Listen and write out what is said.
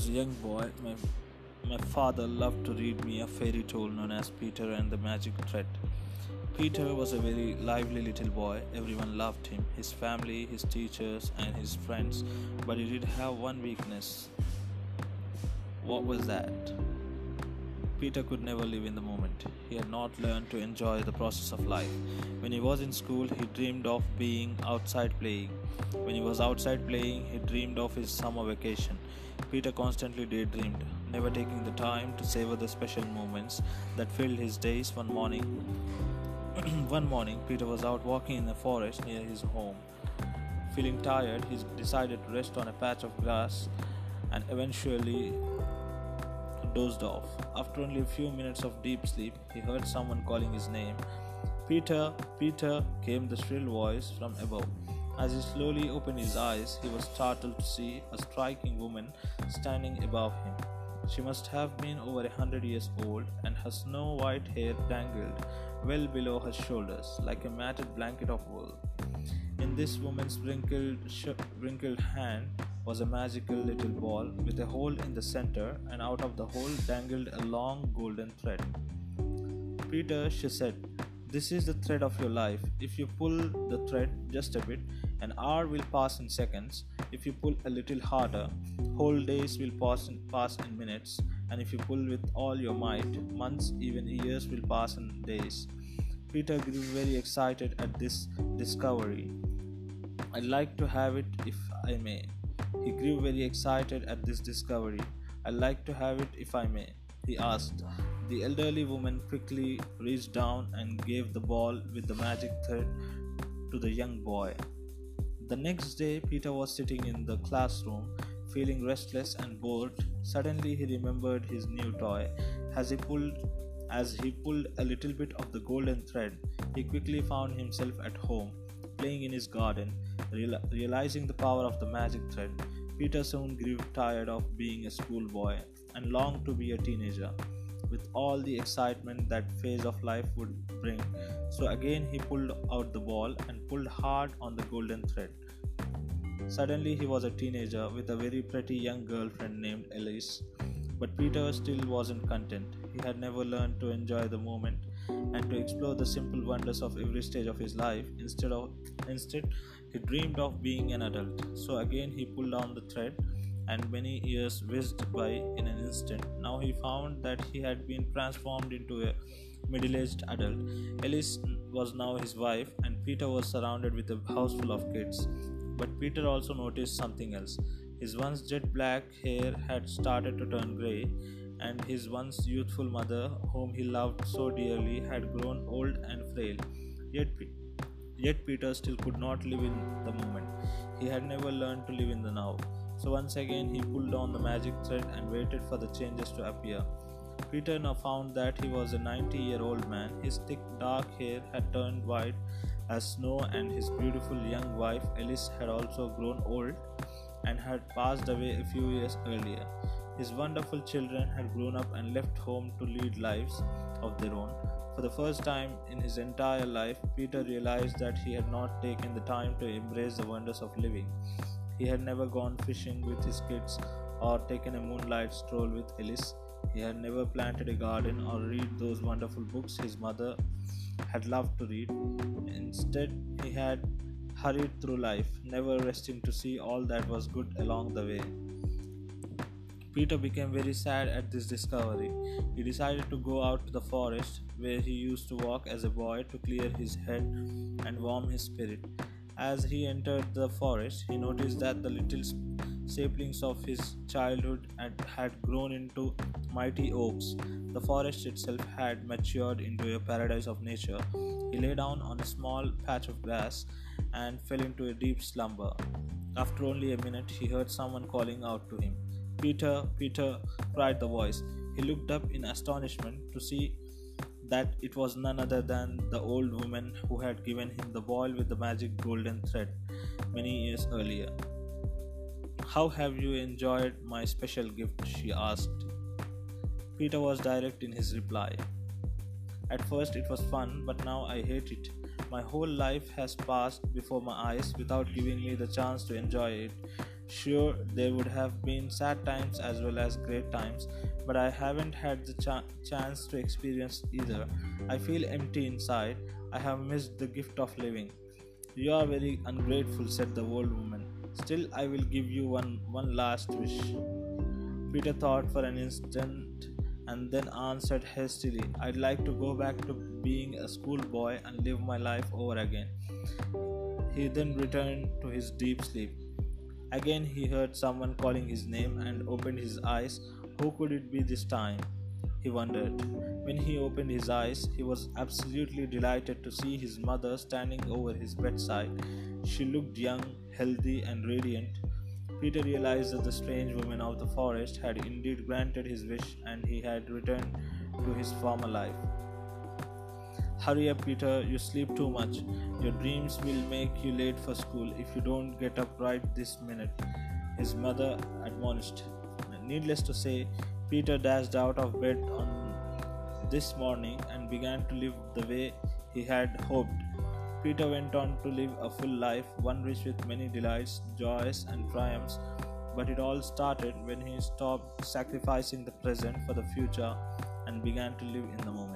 was a young boy, my, my father loved to read me a fairy tale known as Peter and the Magic Thread. Peter was a very lively little boy. Everyone loved him, his family, his teachers, and his friends. But he did have one weakness. What was that? Peter could never live in the moment. He had not learned to enjoy the process of life. When he was in school, he dreamed of being outside playing. When he was outside playing, he dreamed of his summer vacation. Peter constantly daydreamed, never taking the time to savor the special moments that filled his days. One morning, one morning, Peter was out walking in the forest near his home. Feeling tired, he decided to rest on a patch of grass and eventually dozed off. After only a few minutes of deep sleep, he heard someone calling his name. Peter, Peter, came the shrill voice from above. As he slowly opened his eyes, he was startled to see a striking woman standing above him. She must have been over a hundred years old, and her snow white hair dangled well below her shoulders like a matted blanket of wool. In this woman's wrinkled, sh- wrinkled hand was a magical little ball with a hole in the center, and out of the hole dangled a long golden thread. Peter, she said, this is the thread of your life. If you pull the thread just a bit, an hour will pass in seconds. If you pull a little harder, whole days will pass in, pass in minutes. And if you pull with all your might, months, even years will pass in days. Peter grew very excited at this discovery. I'd like to have it if I may. He grew very excited at this discovery. I'd like to have it if I may, he asked. The elderly woman quickly reached down and gave the ball with the magic thread to the young boy. The next day, Peter was sitting in the classroom, feeling restless and bored. Suddenly, he remembered his new toy. As he pulled, as he pulled a little bit of the golden thread, he quickly found himself at home, playing in his garden. Real- realizing the power of the magic thread, Peter soon grew tired of being a schoolboy and longed to be a teenager with all the excitement that phase of life would bring. So again he pulled out the ball and pulled hard on the golden thread. Suddenly he was a teenager with a very pretty young girlfriend named Elise. But Peter still wasn't content. He had never learned to enjoy the moment and to explore the simple wonders of every stage of his life. Instead of instead he dreamed of being an adult. So again he pulled on the thread and many years whizzed by in an instant. Now he found that he had been transformed into a middle aged adult. Elise was now his wife, and Peter was surrounded with a house full of kids. But Peter also noticed something else. His once jet black hair had started to turn grey, and his once youthful mother, whom he loved so dearly, had grown old and frail. Yet, yet Peter still could not live in the moment. He had never learned to live in the now. So once again he pulled on the magic thread and waited for the changes to appear. Peter now found that he was a 90 year old man. His thick dark hair had turned white as snow, and his beautiful young wife Alice had also grown old and had passed away a few years earlier. His wonderful children had grown up and left home to lead lives of their own. For the first time in his entire life, Peter realized that he had not taken the time to embrace the wonders of living. He had never gone fishing with his kids or taken a moonlight stroll with Elise. He had never planted a garden or read those wonderful books his mother had loved to read. Instead, he had hurried through life, never resting to see all that was good along the way. Peter became very sad at this discovery. He decided to go out to the forest where he used to walk as a boy to clear his head and warm his spirit. As he entered the forest, he noticed that the little saplings of his childhood had grown into mighty oaks. The forest itself had matured into a paradise of nature. He lay down on a small patch of grass and fell into a deep slumber. After only a minute, he heard someone calling out to him. Peter, Peter, cried the voice. He looked up in astonishment to see that it was none other than the old woman who had given him the ball with the magic golden thread many years earlier. How have you enjoyed my special gift? she asked. Peter was direct in his reply. At first it was fun, but now I hate it. My whole life has passed before my eyes without giving me the chance to enjoy it. Sure, there would have been sad times as well as great times, but I haven't had the ch- chance to experience either. I feel empty inside. I have missed the gift of living. You are very ungrateful, said the old woman. Still, I will give you one, one last wish. Peter thought for an instant and then answered hastily, I'd like to go back to being a schoolboy and live my life over again. He then returned to his deep sleep. Again, he heard someone calling his name and opened his eyes. Who could it be this time? He wondered. When he opened his eyes, he was absolutely delighted to see his mother standing over his bedside. She looked young, healthy, and radiant. Peter realized that the strange woman of the forest had indeed granted his wish and he had returned to his former life. Hurry up, Peter, you sleep too much. Your dreams will make you late for school if you don't get up right this minute, his mother admonished. Needless to say, Peter dashed out of bed on this morning and began to live the way he had hoped. Peter went on to live a full life, one rich with many delights, joys, and triumphs. But it all started when he stopped sacrificing the present for the future and began to live in the moment.